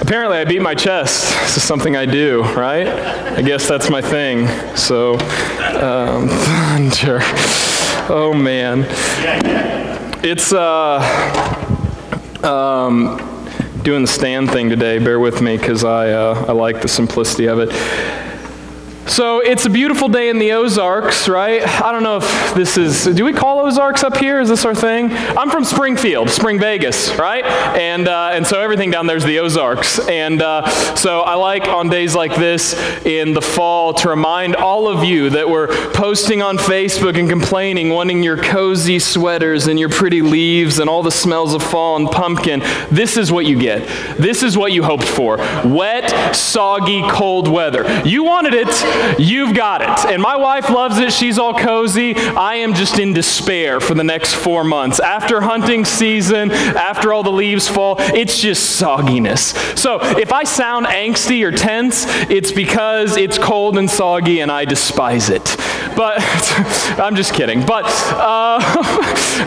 Apparently, I beat my chest. This is something I do, right? I guess that's my thing. So, um, thunder. Oh man, it's uh, um, doing the stand thing today. Bear with me because I uh, I like the simplicity of it. So it's a beautiful day in the Ozarks, right? I don't know if this is, do we call Ozarks up here? Is this our thing? I'm from Springfield, Spring Vegas, right? And, uh, and so everything down there is the Ozarks. And uh, so I like on days like this in the fall to remind all of you that we're posting on Facebook and complaining, wanting your cozy sweaters and your pretty leaves and all the smells of fall and pumpkin. This is what you get. This is what you hoped for. Wet, soggy, cold weather. You wanted it. You've got it. And my wife loves it. She's all cozy. I am just in despair for the next four months. After hunting season, after all the leaves fall, it's just sogginess. So if I sound angsty or tense, it's because it's cold and soggy and I despise it. But I'm just kidding. But uh,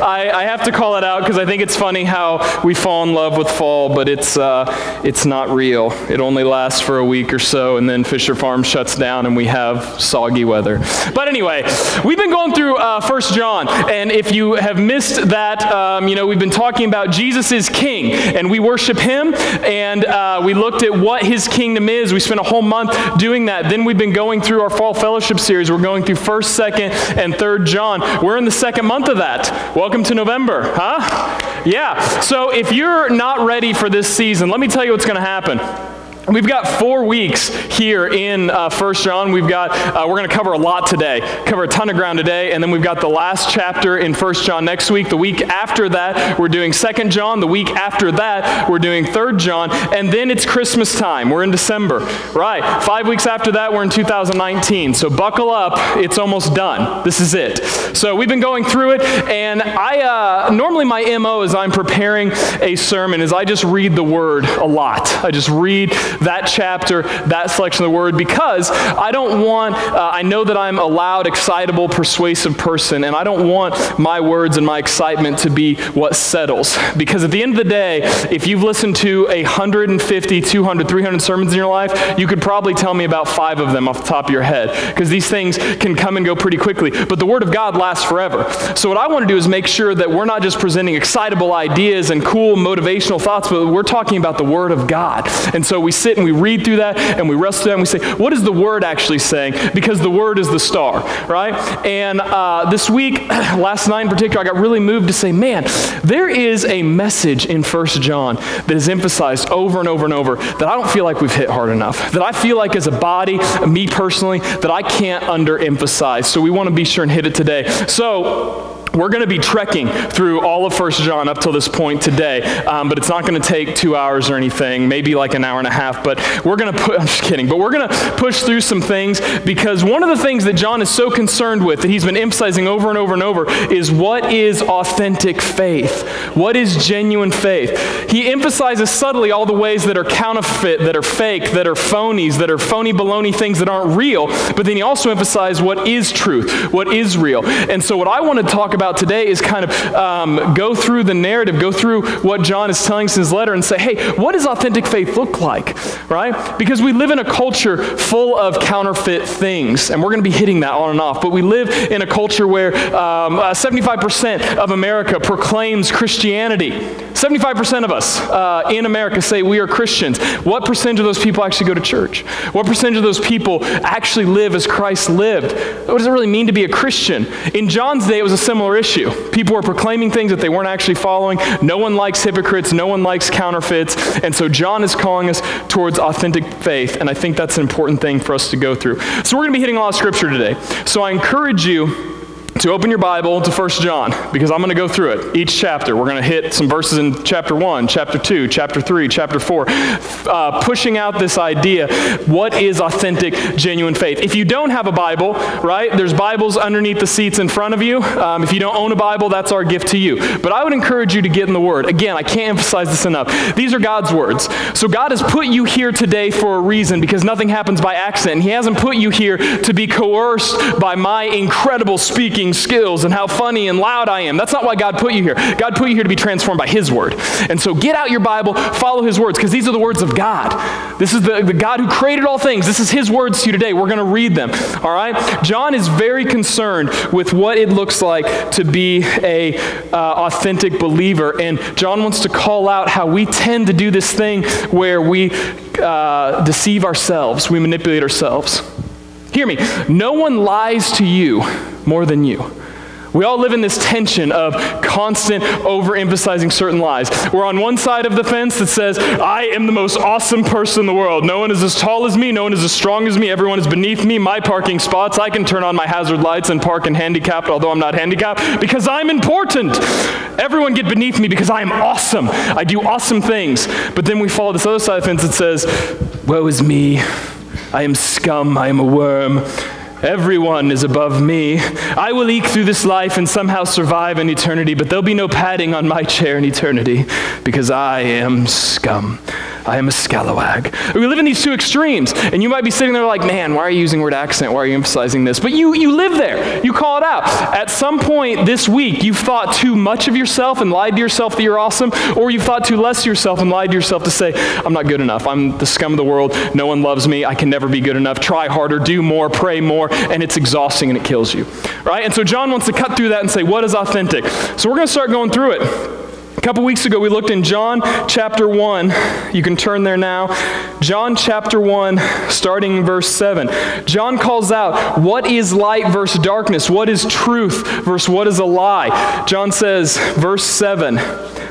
I, I, have to call it out because I think it's funny how we fall in love with fall, but it's, uh, it's not real. It only lasts for a week or so, and then Fisher Farm shuts down and we have soggy weather. But anyway, we've been going through uh, 1 John, and if you have missed that, um, you know, we've been talking about Jesus is king, and we worship him, and uh, we looked at what his kingdom is. We spent a whole month doing that. Then we've been going through our fall fellowship series. We're going through 1 1st, 2nd, and 3rd John. We're in the second month of that. Welcome to November, huh? Yeah. So if you're not ready for this season, let me tell you what's going to happen. We've got four weeks here in uh, First John. We've got uh, we're going to cover a lot today, cover a ton of ground today, and then we've got the last chapter in First John next week. The week after that, we're doing Second John. The week after that, we're doing Third John, and then it's Christmas time. We're in December, right? Five weeks after that, we're in 2019. So buckle up. It's almost done. This is it. So we've been going through it, and I uh, normally my mo is I'm preparing a sermon is I just read the Word a lot. I just read that chapter, that selection of the word, because I don't want, uh, I know that I'm a loud, excitable, persuasive person, and I don't want my words and my excitement to be what settles. Because at the end of the day, if you've listened to 150, 200, 300 sermons in your life, you could probably tell me about five of them off the top of your head, because these things can come and go pretty quickly. But the Word of God lasts forever. So what I want to do is make sure that we're not just presenting excitable ideas and cool motivational thoughts, but we're talking about the Word of God. And so we sit and we read through that and we wrestle that and we say, what is the word actually saying? Because the word is the star, right? And uh, this week, last night in particular, I got really moved to say, man, there is a message in First John that is emphasized over and over and over that I don't feel like we've hit hard enough. That I feel like as a body, me personally, that I can't underemphasize. So we want to be sure and hit it today. So, we're going to be trekking through all of First John up till this point today, um, but it's not going to take two hours or anything, maybe like an hour and a half. But we're going to put, I'm just kidding, but we're going to push through some things because one of the things that John is so concerned with, that he's been emphasizing over and over and over, is what is authentic faith? What is genuine faith? He emphasizes subtly all the ways that are counterfeit, that are fake, that are phonies, that are phony baloney things that aren't real, but then he also emphasizes what is truth, what is real. And so, what I want to talk about about today is kind of um, go through the narrative, go through what John is telling us in his letter and say, hey, what does authentic faith look like? Right? Because we live in a culture full of counterfeit things, and we're going to be hitting that on and off. But we live in a culture where um, uh, 75% of America proclaims Christianity. 75% of us uh, in America say we are Christians. What percentage of those people actually go to church? What percentage of those people actually live as Christ lived? What does it really mean to be a Christian? In John's day, it was a similar similar issue. People were proclaiming things that they weren't actually following. No one likes hypocrites, no one likes counterfeits. And so John is calling us towards authentic faith, and I think that's an important thing for us to go through. So we're going to be hitting a lot of scripture today. So I encourage you to open your Bible to 1 John because I'm going to go through it, each chapter. We're going to hit some verses in chapter 1, chapter 2, chapter 3, chapter 4, uh, pushing out this idea what is authentic, genuine faith. If you don't have a Bible, right, there's Bibles underneath the seats in front of you. Um, if you don't own a Bible, that's our gift to you. But I would encourage you to get in the Word. Again, I can't emphasize this enough. These are God's words. So God has put you here today for a reason because nothing happens by accident. He hasn't put you here to be coerced by my incredible speaking skills and how funny and loud I am. That's not why God put you here. God put you here to be transformed by His Word. And so get out your Bible, follow His words, because these are the words of God. This is the, the God who created all things. This is His words to you today. We're going to read them. All right? John is very concerned with what it looks like to be a uh, authentic believer. And John wants to call out how we tend to do this thing where we uh, deceive ourselves, we manipulate ourselves. Hear me, no one lies to you more than you. We all live in this tension of constant overemphasizing certain lies. We're on one side of the fence that says, I am the most awesome person in the world. No one is as tall as me. No one is as strong as me. Everyone is beneath me. My parking spots, I can turn on my hazard lights and park in handicapped, although I'm not handicapped, because I'm important. Everyone get beneath me because I am awesome. I do awesome things. But then we follow this other side of the fence that says, Woe is me. I am scum. I am a worm. Everyone is above me. I will eke through this life and somehow survive in eternity, but there'll be no padding on my chair in eternity because I am scum. I am a scalawag. We live in these two extremes, and you might be sitting there like, man, why are you using word accent? Why are you emphasizing this? But you, you live there. You call it out. At some point this week, you've thought too much of yourself and lied to yourself that you're awesome, or you've thought too less of yourself and lied to yourself to say, I'm not good enough. I'm the scum of the world. No one loves me. I can never be good enough. Try harder, do more, pray more, and it's exhausting and it kills you. Right? And so John wants to cut through that and say, what is authentic? So we're going to start going through it. A couple weeks ago, we looked in John chapter 1. You can turn there now. John chapter 1, starting in verse 7. John calls out what is light versus darkness? What is truth versus what is a lie? John says, verse 7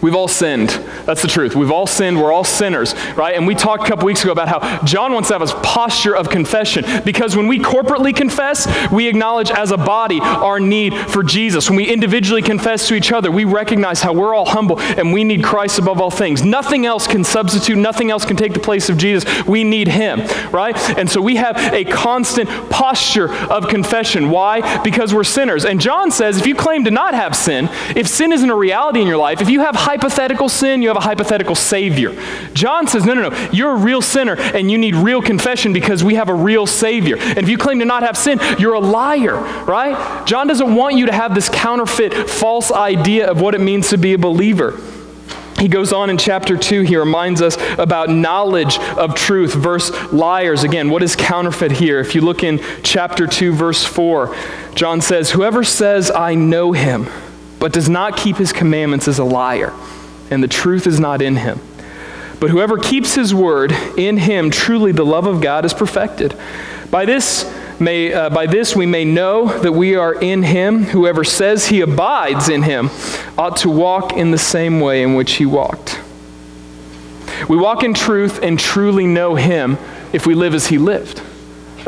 We've all sinned. That's the truth. We've all sinned. We're all sinners, right? And we talked a couple weeks ago about how John wants to have a posture of confession because when we corporately confess, we acknowledge as a body our need for Jesus. When we individually confess to each other, we recognize how we're all humble and we need Christ above all things. Nothing else can substitute, nothing else can take the place of Jesus. We need Him, right? And so we have a constant posture of confession. Why? Because we're sinners. And John says if you claim to not have sin, if sin isn't a reality in your life, if you have hypothetical sin, you have a hypothetical Savior. John says, no, no, no, you're a real sinner and you need real confession because we have a real Savior. And if you claim to not have sin, you're a liar, right? John doesn't want you to have this counterfeit, false idea of what it means to be a believer. He goes on in chapter 2, he reminds us about knowledge of truth versus liars. Again, what is counterfeit here? If you look in chapter 2, verse 4, John says, Whoever says, I know him, but does not keep his commandments is a liar, and the truth is not in him. But whoever keeps his word, in him truly the love of God is perfected. By this, may, uh, by this we may know that we are in him. Whoever says he abides in him ought to walk in the same way in which he walked. We walk in truth and truly know him if we live as he lived.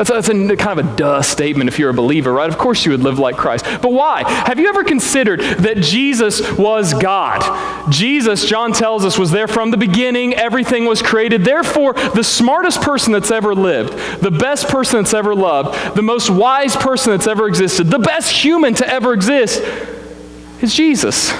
That's, that's a, kind of a duh statement if you're a believer, right? Of course you would live like Christ. But why? Have you ever considered that Jesus was God? Jesus, John tells us, was there from the beginning. Everything was created. Therefore, the smartest person that's ever lived, the best person that's ever loved, the most wise person that's ever existed, the best human to ever exist is Jesus.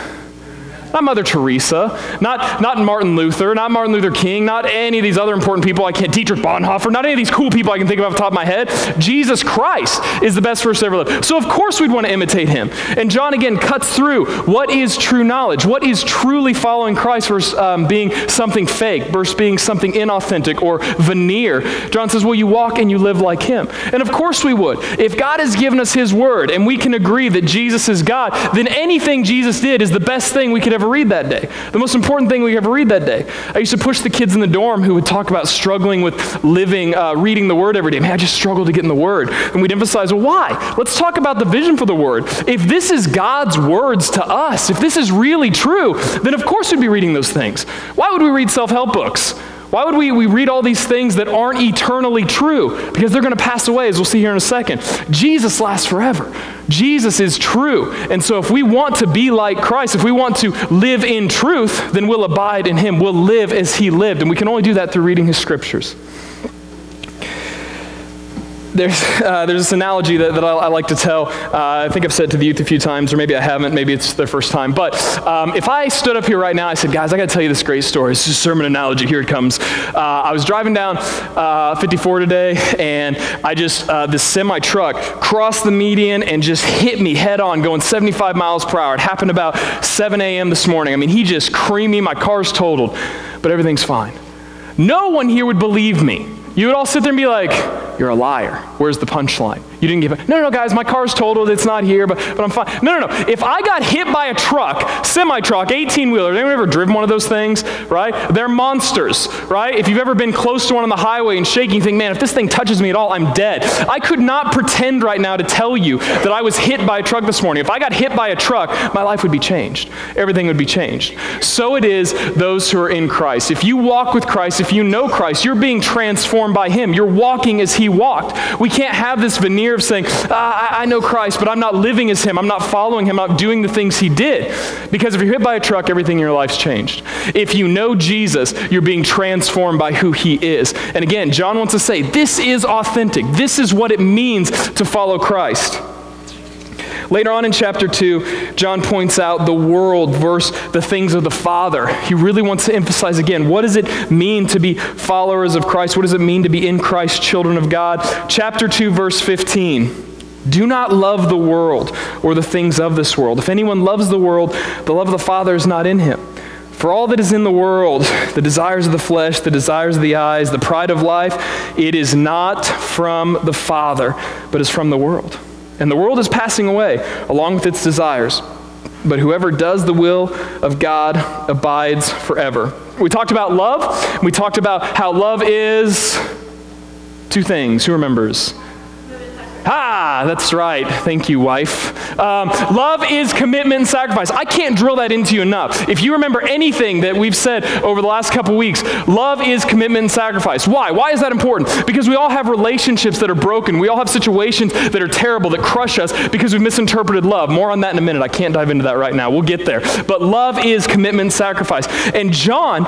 Not Mother Teresa, not, not Martin Luther, not Martin Luther King, not any of these other important people I can't, Dietrich Bonhoeffer, not any of these cool people I can think of off the top of my head. Jesus Christ is the best person ever lived. So of course we'd want to imitate him. And John again cuts through what is true knowledge, what is truly following Christ versus um, being something fake, versus being something inauthentic or veneer. John says, well, you walk and you live like him. And of course we would. If God has given us his word and we can agree that Jesus is God, then anything Jesus did is the best thing we could ever ever read that day. The most important thing we ever read that day. I used to push the kids in the dorm who would talk about struggling with living, uh, reading the Word every day. Man, I just struggle to get in the Word. And we'd emphasize, well, why? Let's talk about the vision for the Word. If this is God's words to us, if this is really true, then of course we'd be reading those things. Why would we read self help books? Why would we, we read all these things that aren't eternally true? Because they're going to pass away, as we'll see here in a second. Jesus lasts forever. Jesus is true. And so, if we want to be like Christ, if we want to live in truth, then we'll abide in Him. We'll live as He lived. And we can only do that through reading His scriptures there's, uh, there's this analogy that, that I, I like to tell. Uh, I think I've said to the youth a few times, or maybe I haven't. Maybe it's their first time. But um, if I stood up here right now, I said, guys, I got to tell you this great story. It's a sermon analogy. Here it comes. Uh, I was driving down uh, 54 today, and I just, uh, this semi truck crossed the median and just hit me head on going 75 miles per hour. It happened about 7 a.m. this morning. I mean, he just creamed me. My car's totaled, but everything's fine. No one here would believe me. You would all sit there and be like, you're a liar. Where's the punchline? You didn't give it. No, no, no, guys, my car's totaled. It's not here, but, but I'm fine. No, no, no. If I got hit by a truck, semi truck, 18 wheeler, anyone ever driven one of those things, right? They're monsters, right? If you've ever been close to one on the highway and shaking, you think, man, if this thing touches me at all, I'm dead. I could not pretend right now to tell you that I was hit by a truck this morning. If I got hit by a truck, my life would be changed. Everything would be changed. So it is those who are in Christ. If you walk with Christ, if you know Christ, you're being transformed by Him. You're walking as He walked. We can't have this veneer of saying, ah, I know Christ, but I'm not living as Him. I'm not following Him. I'm not doing the things He did. Because if you're hit by a truck, everything in your life's changed. If you know Jesus, you're being transformed by who He is. And again, John wants to say, this is authentic. This is what it means to follow Christ. Later on in chapter 2, John points out the world versus the things of the Father. He really wants to emphasize again what does it mean to be followers of Christ? What does it mean to be in Christ, children of God? Chapter 2, verse 15. Do not love the world or the things of this world. If anyone loves the world, the love of the Father is not in him. For all that is in the world, the desires of the flesh, the desires of the eyes, the pride of life, it is not from the Father, but is from the world. And the world is passing away along with its desires. But whoever does the will of God abides forever. We talked about love. We talked about how love is two things. Who remembers? Ah, that's right. Thank you, wife. Um, love is commitment and sacrifice. I can't drill that into you enough. If you remember anything that we've said over the last couple weeks, love is commitment and sacrifice. Why? Why is that important? Because we all have relationships that are broken. We all have situations that are terrible, that crush us because we've misinterpreted love. More on that in a minute. I can't dive into that right now. We'll get there. But love is commitment and sacrifice. And John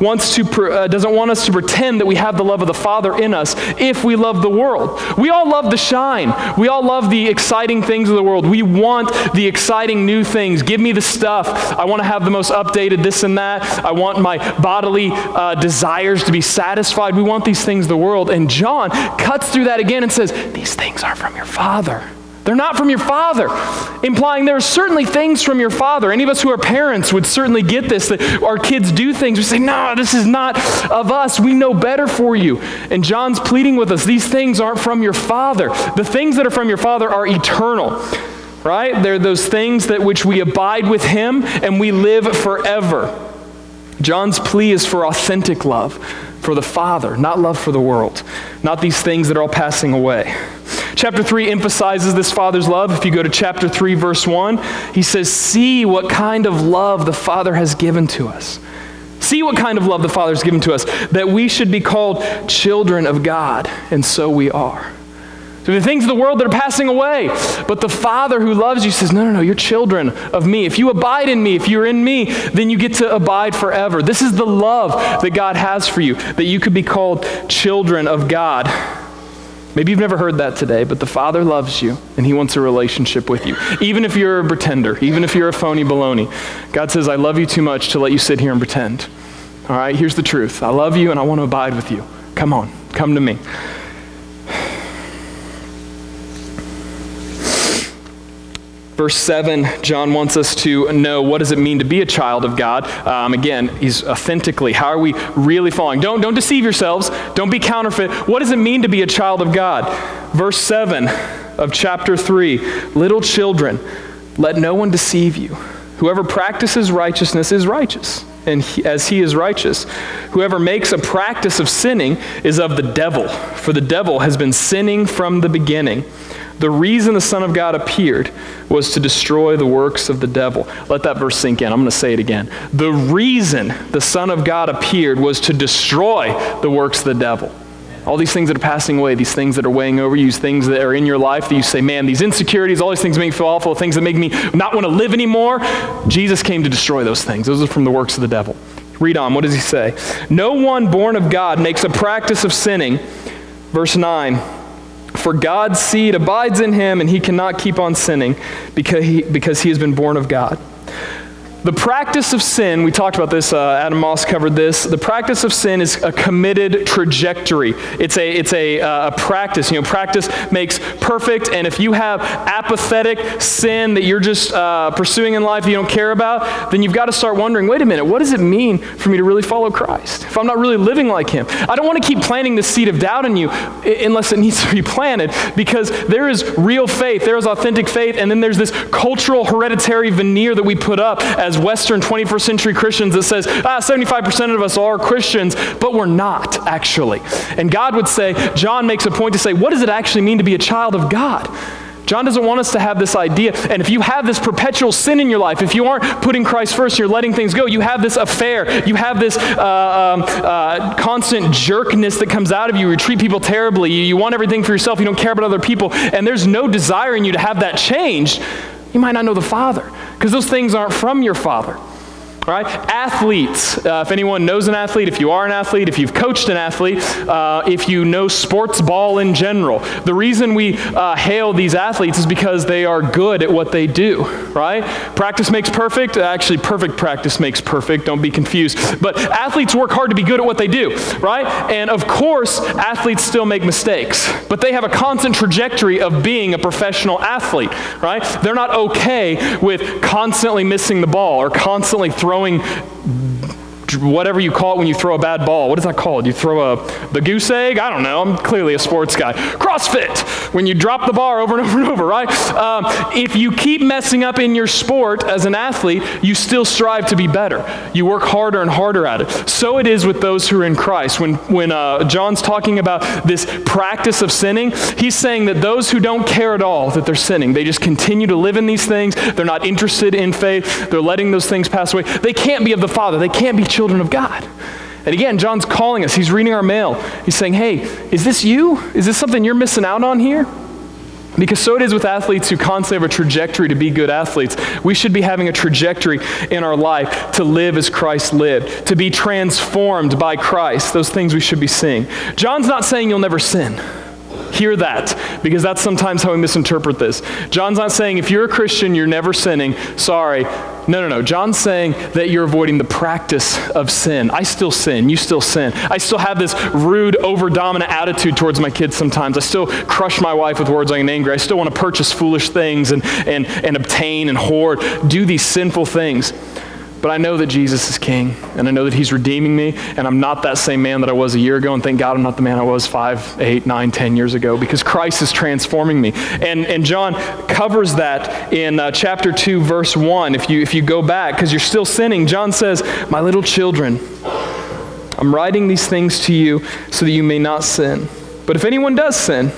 wants to uh, doesn't want us to pretend that we have the love of the Father in us if we love the world. We all love the shine. We all love the exciting things of the world. We want the exciting new things. Give me the stuff. I want to have the most updated this and that. I want my bodily uh, desires to be satisfied. We want these things of the world. And John cuts through that again and says, These things are from your Father. They're not from your father, implying there are certainly things from your father. Any of us who are parents would certainly get this that our kids do things. We say, No, this is not of us. We know better for you. And John's pleading with us these things aren't from your father. The things that are from your father are eternal right? They're those things that which we abide with him and we live forever. John's plea is for authentic love for the Father, not love for the world, not these things that are all passing away. Chapter 3 emphasizes this Father's love. If you go to chapter 3, verse 1, he says, See what kind of love the Father has given to us. See what kind of love the Father has given to us, that we should be called children of God, and so we are. So the things of the world that are passing away. But the Father who loves you says, No, no, no, you're children of me. If you abide in me, if you're in me, then you get to abide forever. This is the love that God has for you, that you could be called children of God. Maybe you've never heard that today, but the Father loves you and He wants a relationship with you. Even if you're a pretender, even if you're a phony baloney, God says, I love you too much to let you sit here and pretend. All right, here's the truth I love you and I want to abide with you. Come on, come to me. Verse 7, John wants us to know what does it mean to be a child of God. Um, again, he's authentically. How are we really following? Don't, don't deceive yourselves. Don't be counterfeit. What does it mean to be a child of God? Verse 7 of chapter 3 Little children, let no one deceive you. Whoever practices righteousness is righteous, and he, as he is righteous. Whoever makes a practice of sinning is of the devil, for the devil has been sinning from the beginning. The reason the Son of God appeared was to destroy the works of the devil. Let that verse sink in. I'm going to say it again. The reason the Son of God appeared was to destroy the works of the devil. All these things that are passing away, these things that are weighing over you, these things that are in your life that you say, man, these insecurities, all these things make me feel awful, things that make me not want to live anymore. Jesus came to destroy those things. Those are from the works of the devil. Read on. What does he say? No one born of God makes a practice of sinning. Verse 9. For God's seed abides in him, and he cannot keep on sinning because he, because he has been born of God. The practice of sin, we talked about this, uh, Adam Moss covered this. The practice of sin is a committed trajectory. It's a, it's a, uh, a practice. You know, practice makes perfect, and if you have apathetic sin that you're just uh, pursuing in life you don't care about, then you've got to start wondering wait a minute, what does it mean for me to really follow Christ if I'm not really living like Him? I don't want to keep planting the seed of doubt in you unless it needs to be planted because there is real faith, there is authentic faith, and then there's this cultural hereditary veneer that we put up as Western 21st century Christians that says, ah, 75% of us are Christians, but we're not actually. And God would say, John makes a point to say, what does it actually mean to be a child of God? John doesn't want us to have this idea. And if you have this perpetual sin in your life, if you aren't putting Christ first, you're letting things go, you have this affair, you have this uh, um, uh, constant jerkness that comes out of you. You treat people terribly, you, you want everything for yourself, you don't care about other people, and there's no desire in you to have that changed, you might not know the Father because those things aren't from your Father right? Athletes, uh, if anyone knows an athlete, if you are an athlete, if you've coached an athlete, uh, if you know sports ball in general, the reason we uh, hail these athletes is because they are good at what they do, right? Practice makes perfect. Actually, perfect practice makes perfect. Don't be confused. But athletes work hard to be good at what they do, right? And of course, athletes still make mistakes, but they have a constant trajectory of being a professional athlete, right? They're not okay with constantly missing the ball or constantly throwing throwing whatever you call it when you throw a bad ball. What is that called? You throw a the goose egg? I don't know. I'm clearly a sports guy. CrossFit. When you drop the bar over and over and over, right? Um, if you keep messing up in your sport as an athlete, you still strive to be better. You work harder and harder at it. So it is with those who are in Christ. When when uh, John's talking about this practice of sinning, he's saying that those who don't care at all that they're sinning, they just continue to live in these things. They're not interested in faith. They're letting those things pass away. They can't be of the Father. They can't be children of God. And again, John's calling us. He's reading our mail. He's saying, hey, is this you? Is this something you're missing out on here? Because so it is with athletes who constantly have a trajectory to be good athletes. We should be having a trajectory in our life to live as Christ lived, to be transformed by Christ. Those things we should be seeing. John's not saying you'll never sin. Hear that, because that's sometimes how we misinterpret this. John's not saying if you're a Christian, you're never sinning. Sorry. No, no, no. John's saying that you're avoiding the practice of sin. I still sin. You still sin. I still have this rude, over dominant attitude towards my kids sometimes. I still crush my wife with words like an angry. I still want to purchase foolish things and, and, and obtain and hoard, do these sinful things. But I know that Jesus is king, and I know that he's redeeming me, and I'm not that same man that I was a year ago, and thank God I'm not the man I was five, eight, nine, ten years ago, because Christ is transforming me. And, and John covers that in uh, chapter 2, verse 1. If you, if you go back, because you're still sinning, John says, My little children, I'm writing these things to you so that you may not sin. But if anyone does sin,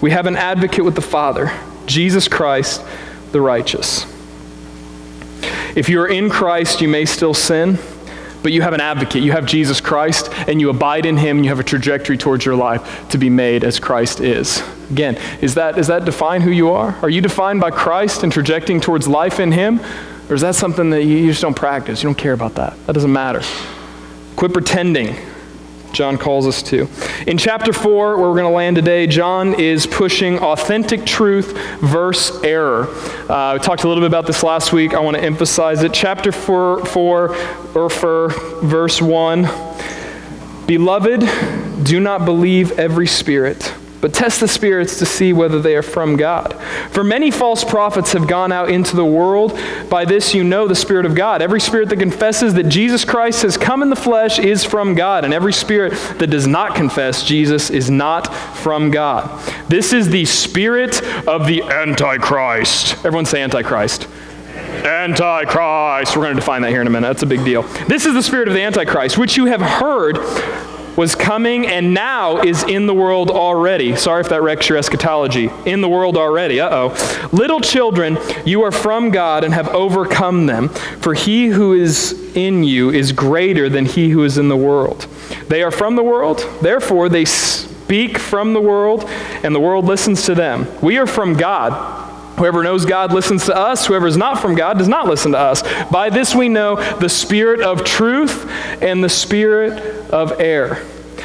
we have an advocate with the Father, Jesus Christ, the righteous. If you're in Christ, you may still sin, but you have an advocate. You have Jesus Christ, and you abide in him, and you have a trajectory towards your life to be made as Christ is. Again, is that, that define who you are? Are you defined by Christ and trajecting towards life in him? Or is that something that you just don't practice? You don't care about that. That doesn't matter. Quit pretending John calls us to. In chapter 4, where we're going to land today, John is pushing authentic truth versus error. Uh, we talked a little bit about this last week. I want to emphasize it. Chapter 4, 4 or for verse 1 Beloved, do not believe every spirit but test the spirits to see whether they are from God. For many false prophets have gone out into the world. By this you know the Spirit of God. Every spirit that confesses that Jesus Christ has come in the flesh is from God, and every spirit that does not confess Jesus is not from God. This is the spirit of the Antichrist. Everyone say Antichrist. Antichrist. We're going to define that here in a minute. That's a big deal. This is the spirit of the Antichrist, which you have heard was coming and now is in the world already. Sorry if that wrecks your eschatology. In the world already. Uh oh. Little children, you are from God and have overcome them, for he who is in you is greater than he who is in the world. They are from the world, therefore they speak from the world, and the world listens to them. We are from God. Whoever knows God listens to us. Whoever is not from God does not listen to us. By this we know the spirit of truth and the spirit of error.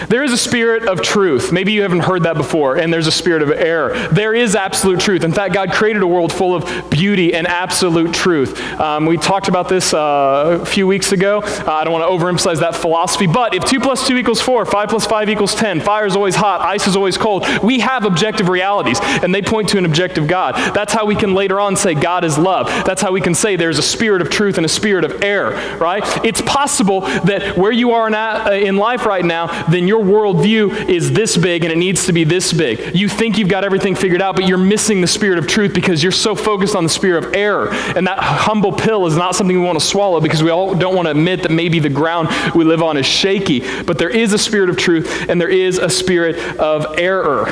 There is a spirit of truth. Maybe you haven't heard that before, and there's a spirit of error. There is absolute truth. In fact, God created a world full of beauty and absolute truth. Um, we talked about this uh, a few weeks ago. Uh, I don't want to overemphasize that philosophy, but if 2 plus 2 equals 4, 5 plus 5 equals 10, fire is always hot, ice is always cold, we have objective realities, and they point to an objective God. That's how we can later on say God is love. That's how we can say there's a spirit of truth and a spirit of error, right? It's possible that where you are in, uh, life right now, then your worldview is this big and it needs to be this big. You think you've got everything figured out, but you're missing the spirit of truth because you're so focused on the spirit of error. And that humble pill is not something we want to swallow because we all don't want to admit that maybe the ground we live on is shaky. But there is a spirit of truth and there is a spirit of error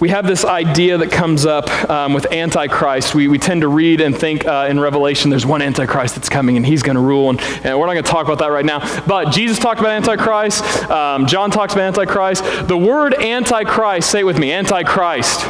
we have this idea that comes up um, with Antichrist. We, we tend to read and think uh, in Revelation there's one Antichrist that's coming and he's going to rule. And, and, we're not going to talk about that right now. But Jesus talked about Antichrist. Um, John talks about Antichrist. The word Antichrist, say it with me Antichrist.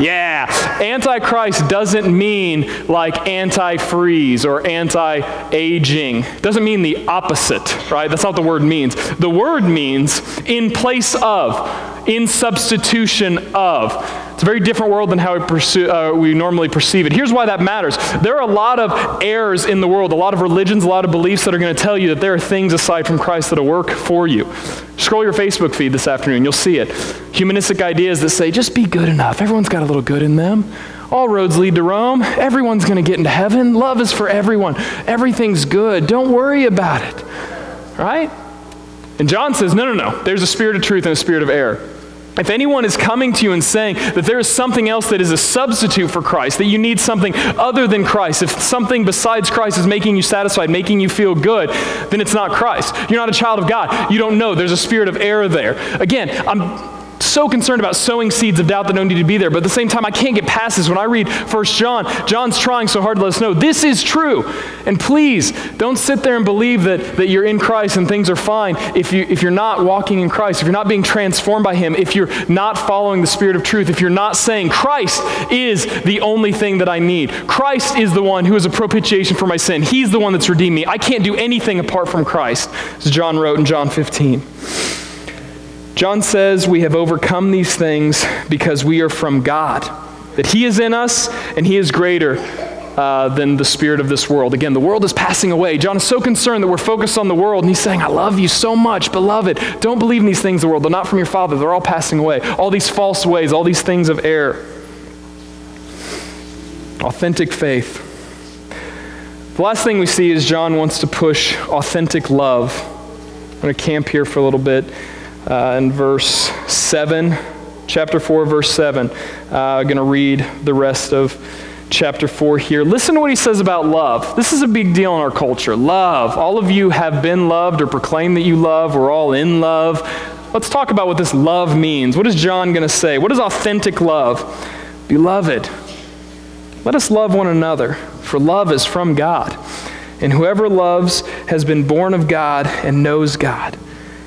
Yeah. Antichrist doesn't mean like anti-freeze or anti-aging. Doesn't mean the opposite, right? That's not what the word means. The word means in place of in substitution of. It's a very different world than how we, pursue, uh, we normally perceive it. Here's why that matters. There are a lot of errors in the world, a lot of religions, a lot of beliefs that are going to tell you that there are things aside from Christ that'll work for you. Scroll your Facebook feed this afternoon, you'll see it. Humanistic ideas that say, just be good enough. Everyone's got a little good in them. All roads lead to Rome. Everyone's going to get into heaven. Love is for everyone. Everything's good. Don't worry about it. Right? And John says, no, no, no. There's a spirit of truth and a spirit of error. If anyone is coming to you and saying that there is something else that is a substitute for Christ, that you need something other than Christ, if something besides Christ is making you satisfied, making you feel good, then it's not Christ. You're not a child of God. You don't know. There's a spirit of error there. Again, I'm so concerned about sowing seeds of doubt that don't need to be there. But at the same time, I can't get past this. When I read First John, John's trying so hard to let us know this is true. And please, don't sit there and believe that, that you're in Christ and things are fine if, you, if you're not walking in Christ, if you're not being transformed by Him, if you're not following the Spirit of truth, if you're not saying, Christ is the only thing that I need. Christ is the one who is a propitiation for my sin. He's the one that's redeemed me. I can't do anything apart from Christ, as John wrote in John 15. John says we have overcome these things because we are from God, that He is in us and He is greater uh, than the spirit of this world. Again, the world is passing away. John is so concerned that we're focused on the world, and he's saying, I love you so much, beloved. Don't believe in these things of the world. They're not from your Father, they're all passing away. All these false ways, all these things of error. Authentic faith. The last thing we see is John wants to push authentic love. I'm going to camp here for a little bit uh, in verse 7, chapter 4, verse 7. Uh, I'm going to read the rest of chapter 4 here. Listen to what he says about love. This is a big deal in our culture. Love. All of you have been loved or proclaim that you love. We're all in love. Let's talk about what this love means. What is John going to say? What is authentic love? Beloved, let us love one another, for love is from God. And whoever loves has been born of God and knows God.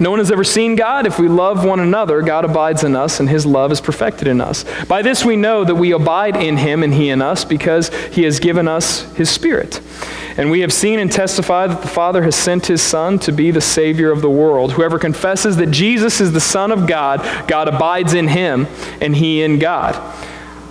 No one has ever seen God. If we love one another, God abides in us, and his love is perfected in us. By this we know that we abide in him and he in us, because he has given us his Spirit. And we have seen and testified that the Father has sent his Son to be the Savior of the world. Whoever confesses that Jesus is the Son of God, God abides in him, and he in God.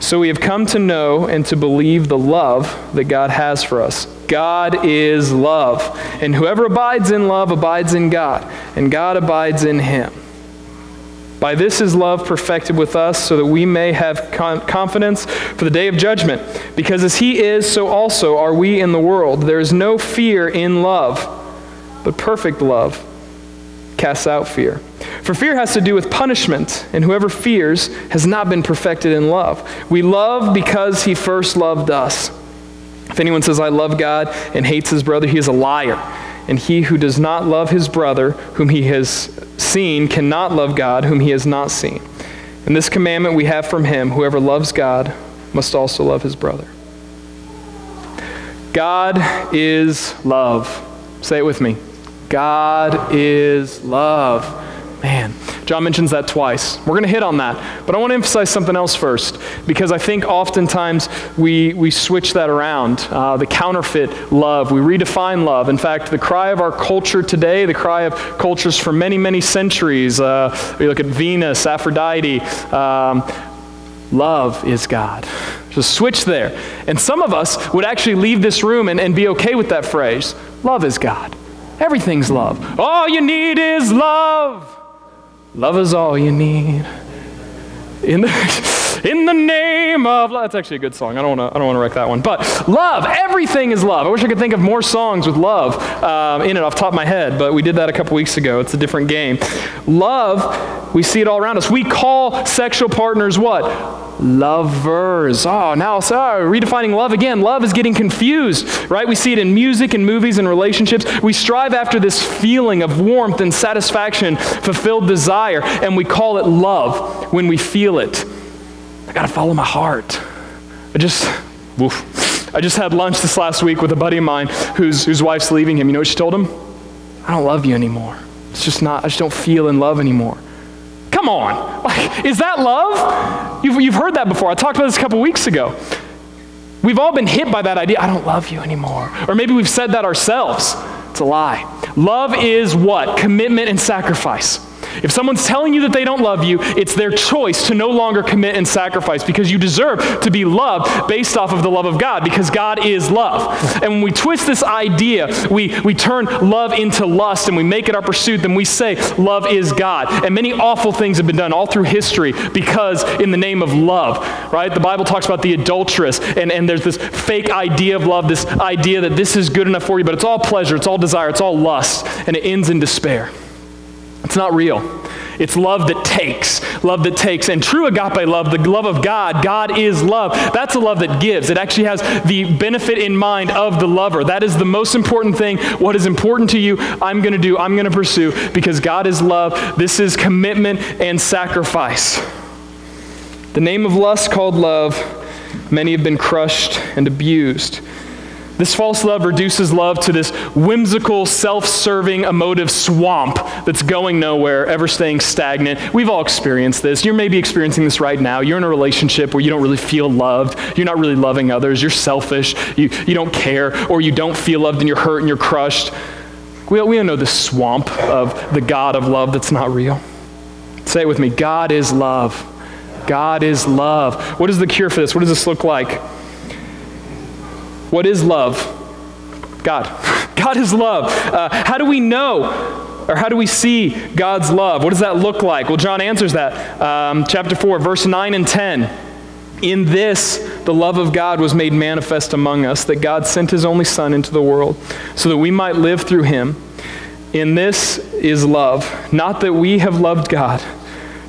So we have come to know and to believe the love that God has for us. God is love. And whoever abides in love abides in God, and God abides in him. By this is love perfected with us, so that we may have con- confidence for the day of judgment. Because as He is, so also are we in the world. There is no fear in love, but perfect love casts out fear. For fear has to do with punishment, and whoever fears has not been perfected in love. We love because He first loved us. If anyone says, I love God, and hates his brother, he is a liar. And he who does not love his brother, whom he has seen, cannot love God, whom he has not seen. And this commandment we have from him whoever loves God must also love his brother. God is love. Say it with me. God is love. Man, John mentions that twice. We're going to hit on that. But I want to emphasize something else first, because I think oftentimes we, we switch that around. Uh, the counterfeit love, we redefine love. In fact, the cry of our culture today, the cry of cultures for many, many centuries, uh, we look at Venus, Aphrodite, um, love is God. A switch there. And some of us would actually leave this room and, and be okay with that phrase love is God. Everything's love. All you need is love. Love is all you need. In the, in the name of love. That's actually a good song. I don't want to. I don't want to wreck that one. But love. Everything is love. I wish I could think of more songs with love um, in it off top of my head. But we did that a couple weeks ago. It's a different game. Love. We see it all around us. We call sexual partners what? lovers. Oh, now so redefining love again. Love is getting confused, right? We see it in music and movies and relationships. We strive after this feeling of warmth and satisfaction, fulfilled desire, and we call it love when we feel it. I got to follow my heart. I just, woof. I just had lunch this last week with a buddy of mine whose, whose wife's leaving him. You know what she told him? I don't love you anymore. It's just not, I just don't feel in love anymore. Come on. Like, is that love? You've, you've heard that before. I talked about this a couple weeks ago. We've all been hit by that idea I don't love you anymore. Or maybe we've said that ourselves. It's a lie. Love is what? Commitment and sacrifice. If someone's telling you that they don't love you, it's their choice to no longer commit and sacrifice because you deserve to be loved based off of the love of God because God is love. And when we twist this idea, we, we turn love into lust and we make it our pursuit, then we say love is God. And many awful things have been done all through history because in the name of love, right? The Bible talks about the adulteress and, and there's this fake idea of love, this idea that this is good enough for you, but it's all pleasure, it's all desire, it's all lust, and it ends in despair. It's not real. It's love that takes, love that takes. And true agape love, the love of God, God is love. That's a love that gives. It actually has the benefit in mind of the lover. That is the most important thing. What is important to you, I'm going to do, I'm going to pursue because God is love. This is commitment and sacrifice. The name of lust called love, many have been crushed and abused. This false love reduces love to this whimsical, self serving, emotive swamp that's going nowhere, ever staying stagnant. We've all experienced this. You're maybe experiencing this right now. You're in a relationship where you don't really feel loved. You're not really loving others. You're selfish. You, you don't care, or you don't feel loved and you're hurt and you're crushed. We, we don't know the swamp of the God of love that's not real. Say it with me God is love. God is love. What is the cure for this? What does this look like? What is love? God. God is love. Uh, how do we know or how do we see God's love? What does that look like? Well, John answers that. Um, chapter 4, verse 9 and 10. In this, the love of God was made manifest among us, that God sent his only Son into the world so that we might live through him. In this is love, not that we have loved God,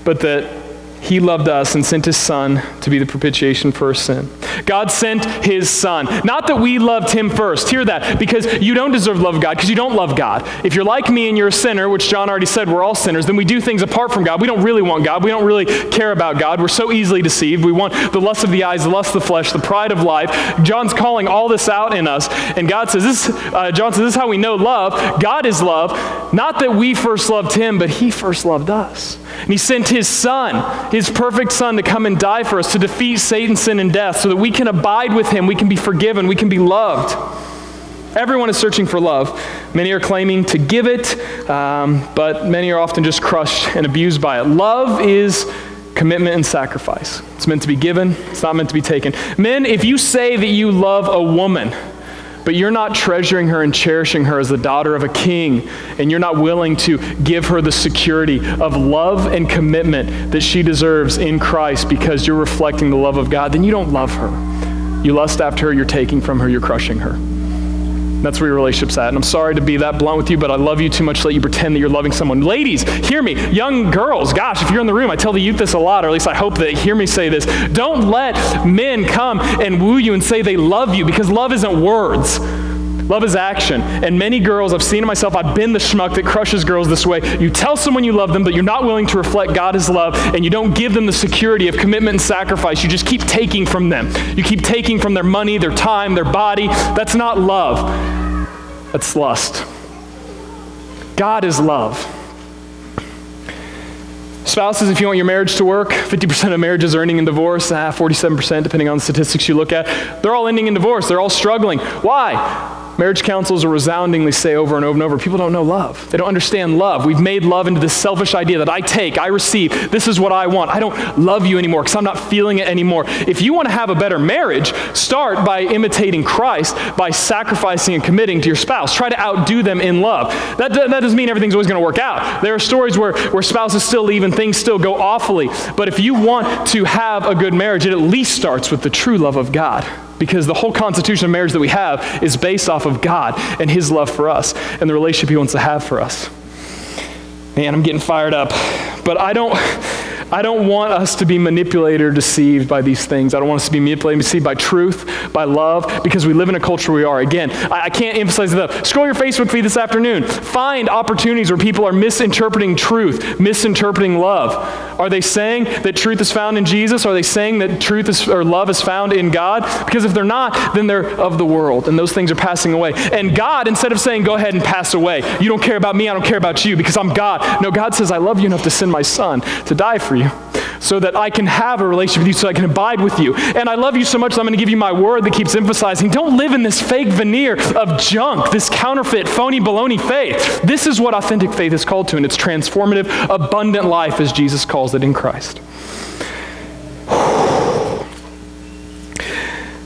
but that he loved us and sent his son to be the propitiation for our sin. God sent his son. Not that we loved him first. Hear that. Because you don't deserve love of God because you don't love God. If you're like me and you're a sinner, which John already said we're all sinners, then we do things apart from God. We don't really want God. We don't really care about God. We're so easily deceived. We want the lust of the eyes, the lust of the flesh, the pride of life. John's calling all this out in us. And God says, this, uh, John says, this is how we know love. God is love. Not that we first loved him, but he first loved us. And he sent his son, his perfect son, to come and die for us, to defeat Satan, sin, and death, so that we can abide with him, we can be forgiven, we can be loved. Everyone is searching for love. Many are claiming to give it, um, but many are often just crushed and abused by it. Love is commitment and sacrifice. It's meant to be given, it's not meant to be taken. Men, if you say that you love a woman, but you're not treasuring her and cherishing her as the daughter of a king, and you're not willing to give her the security of love and commitment that she deserves in Christ because you're reflecting the love of God, then you don't love her. You lust after her, you're taking from her, you're crushing her. That's where your relationship's at. And I'm sorry to be that blunt with you, but I love you too much to let you pretend that you're loving someone. Ladies, hear me. Young girls, gosh, if you're in the room, I tell the youth this a lot, or at least I hope that hear me say this. Don't let men come and woo you and say they love you because love isn't words. Love is action. And many girls, I've seen it myself, I've been the schmuck that crushes girls this way. You tell someone you love them, but you're not willing to reflect God as love, and you don't give them the security of commitment and sacrifice. You just keep taking from them. You keep taking from their money, their time, their body. That's not love, that's lust. God is love. Spouses, if you want your marriage to work, 50% of marriages are ending in divorce, ah, 47% depending on the statistics you look at. They're all ending in divorce. They're all struggling. Why? Marriage counselors will resoundingly say over and over and over people don't know love. They don't understand love. We've made love into this selfish idea that I take, I receive, this is what I want. I don't love you anymore because I'm not feeling it anymore. If you want to have a better marriage, start by imitating Christ, by sacrificing and committing to your spouse. Try to outdo them in love. That, that doesn't mean everything's always going to work out. There are stories where, where spouses still leave and things still go awfully. But if you want to have a good marriage, it at least starts with the true love of God because the whole constitution of marriage that we have is based off of God and His love for us and the relationship He wants to have for us. Man, I'm getting fired up. But I don't. I don't want us to be manipulated or deceived by these things. I don't want us to be manipulated, and deceived by truth, by love, because we live in a culture we are. Again, I, I can't emphasize enough. Scroll your Facebook feed this afternoon. Find opportunities where people are misinterpreting truth, misinterpreting love. Are they saying that truth is found in Jesus? Are they saying that truth is, or love is found in God? Because if they're not, then they're of the world, and those things are passing away. And God, instead of saying, go ahead and pass away, you don't care about me, I don't care about you, because I'm God. No, God says, I love you enough to send my son to die for you so that I can have a relationship with you, so I can abide with you. And I love you so much that I'm going to give you my word that keeps emphasizing don't live in this fake veneer of junk, this counterfeit, phony, baloney faith. This is what authentic faith is called to, and it's transformative, abundant life as Jesus calls it in Christ.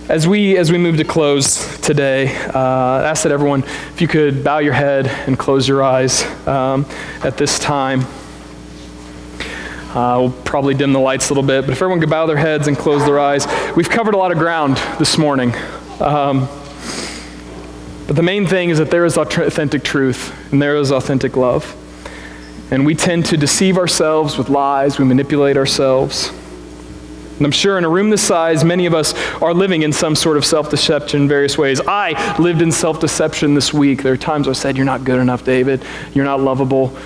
As we, as we move to close today, uh, I ask that everyone, if you could bow your head and close your eyes um, at this time. Uh, we'll probably dim the lights a little bit, but if everyone could bow their heads and close their eyes. We've covered a lot of ground this morning. Um, but the main thing is that there is authentic truth and there is authentic love. And we tend to deceive ourselves with lies, we manipulate ourselves. And I'm sure in a room this size, many of us are living in some sort of self deception in various ways. I lived in self deception this week. There are times I said, You're not good enough, David. You're not lovable.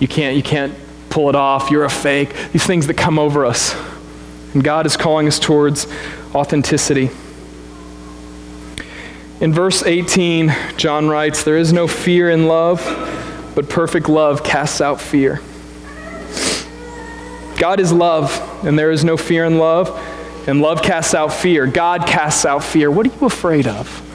You can't, you can't pull it off, you're a fake, these things that come over us. And God is calling us towards authenticity. In verse 18, John writes, There is no fear in love, but perfect love casts out fear. God is love, and there is no fear in love, and love casts out fear. God casts out fear. What are you afraid of?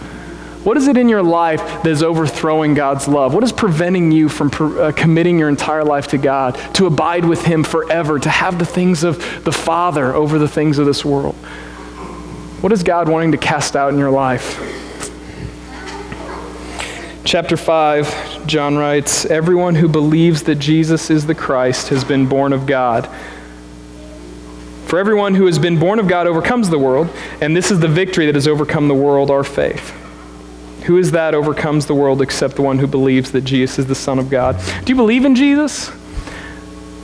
What is it in your life that is overthrowing God's love? What is preventing you from uh, committing your entire life to God, to abide with Him forever, to have the things of the Father over the things of this world? What is God wanting to cast out in your life? Chapter 5, John writes Everyone who believes that Jesus is the Christ has been born of God. For everyone who has been born of God overcomes the world, and this is the victory that has overcome the world, our faith. Who is that overcomes the world except the one who believes that Jesus is the Son of God? Do you believe in Jesus?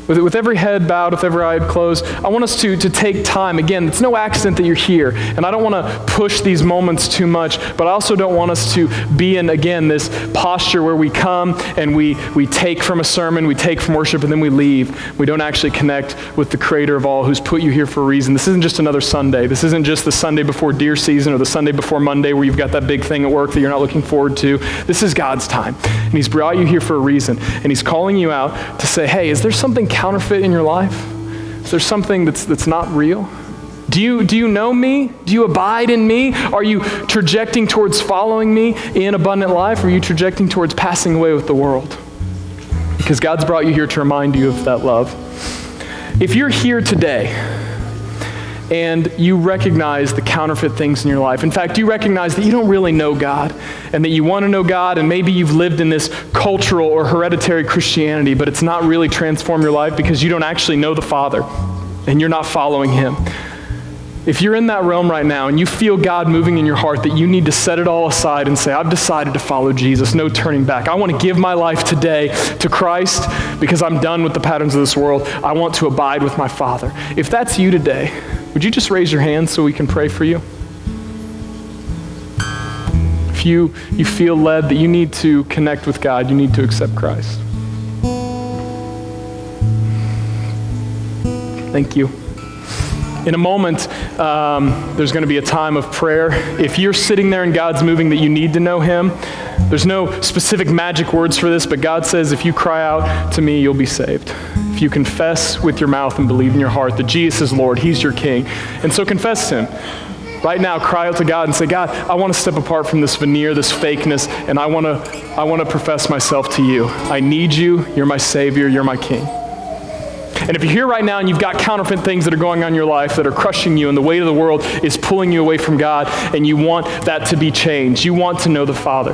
With, with every head bowed, with every eye closed, I want us to, to take time. Again, it's no accident that you're here. And I don't want to push these moments too much, but I also don't want us to be in, again, this posture where we come and we, we take from a sermon, we take from worship, and then we leave. We don't actually connect with the Creator of all who's put you here for a reason. This isn't just another Sunday. This isn't just the Sunday before deer season or the Sunday before Monday where you've got that big thing at work that you're not looking forward to. This is God's time. And He's brought you here for a reason. And He's calling you out to say, hey, is there something counterfeit in your life? Is there something that's, that's not real? Do you, do you know me? Do you abide in me? Are you trajecting towards following me in abundant life? Are you trajecting towards passing away with the world? Because God's brought you here to remind you of that love. If you're here today and you recognize the counterfeit things in your life. In fact, you recognize that you don't really know God and that you want to know God, and maybe you've lived in this cultural or hereditary Christianity, but it's not really transformed your life because you don't actually know the Father and you're not following Him. If you're in that realm right now and you feel God moving in your heart that you need to set it all aside and say, I've decided to follow Jesus, no turning back. I want to give my life today to Christ because I'm done with the patterns of this world. I want to abide with my Father. If that's you today, would you just raise your hand so we can pray for you? If you, you feel led that you need to connect with God, you need to accept Christ. Thank you. In a moment, um, there's going to be a time of prayer. If you're sitting there and God's moving that you need to know Him, there's no specific magic words for this, but God says, if you cry out to me, you'll be saved. If you confess with your mouth and believe in your heart that Jesus is Lord, He's your King. And so confess Him. Right now, cry out to God and say, God, I want to step apart from this veneer, this fakeness, and I want to, I want to profess myself to you. I need you. You're my Savior. You're my King. And if you're here right now and you've got counterfeit things that are going on in your life that are crushing you and the weight of the world is pulling you away from God and you want that to be changed, you want to know the Father,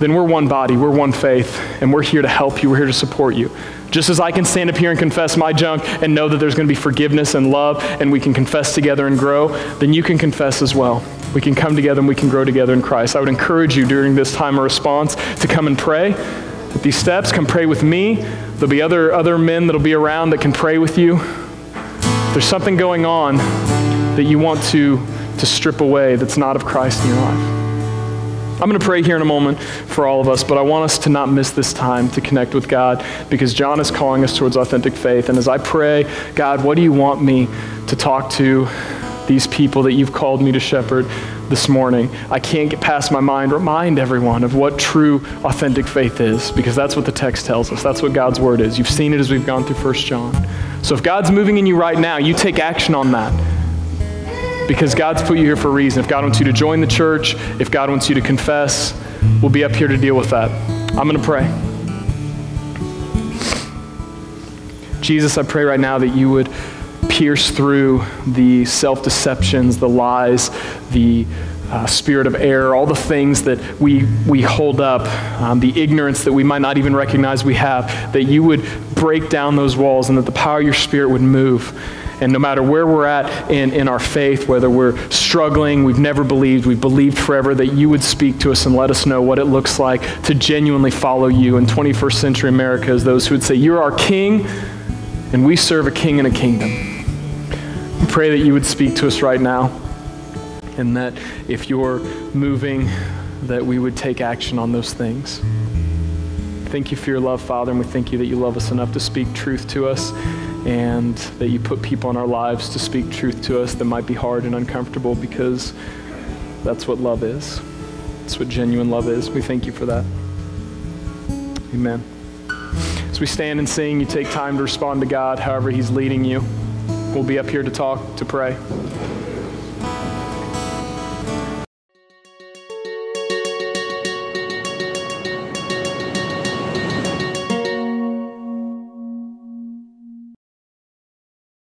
then we're one body, we're one faith, and we're here to help you, we're here to support you. Just as I can stand up here and confess my junk and know that there's going to be forgiveness and love and we can confess together and grow, then you can confess as well. We can come together and we can grow together in Christ. I would encourage you during this time of response to come and pray these steps. Come pray with me. There'll be other, other men that'll be around that can pray with you. There's something going on that you want to, to strip away that's not of Christ in your life. I'm going to pray here in a moment for all of us, but I want us to not miss this time to connect with God because John is calling us towards authentic faith. And as I pray, God, what do you want me to talk to these people that you've called me to shepherd this morning? I can't get past my mind. Remind everyone of what true, authentic faith is because that's what the text tells us. That's what God's word is. You've seen it as we've gone through 1 John. So if God's moving in you right now, you take action on that because God's put you here for a reason. If God wants you to join the church, if God wants you to confess, we'll be up here to deal with that. I'm going to pray. Jesus, I pray right now that you would pierce through the self deceptions, the lies, the uh, spirit of error, all the things that we, we hold up, um, the ignorance that we might not even recognize we have, that you would break down those walls and that the power of your spirit would move and no matter where we're at in, in our faith, whether we're struggling, we've never believed, we've believed forever, that you would speak to us and let us know what it looks like to genuinely follow you in 21st century America as those who would say, You're our king, and we serve a king and a kingdom. Pray that you would speak to us right now, and that if you're moving, that we would take action on those things. Thank you for your love, Father, and we thank you that you love us enough to speak truth to us and that you put people in our lives to speak truth to us that might be hard and uncomfortable because that's what love is. That's what genuine love is. We thank you for that. Amen. As we stand and sing, you take time to respond to God however He's leading you. We'll be up here to talk, to pray.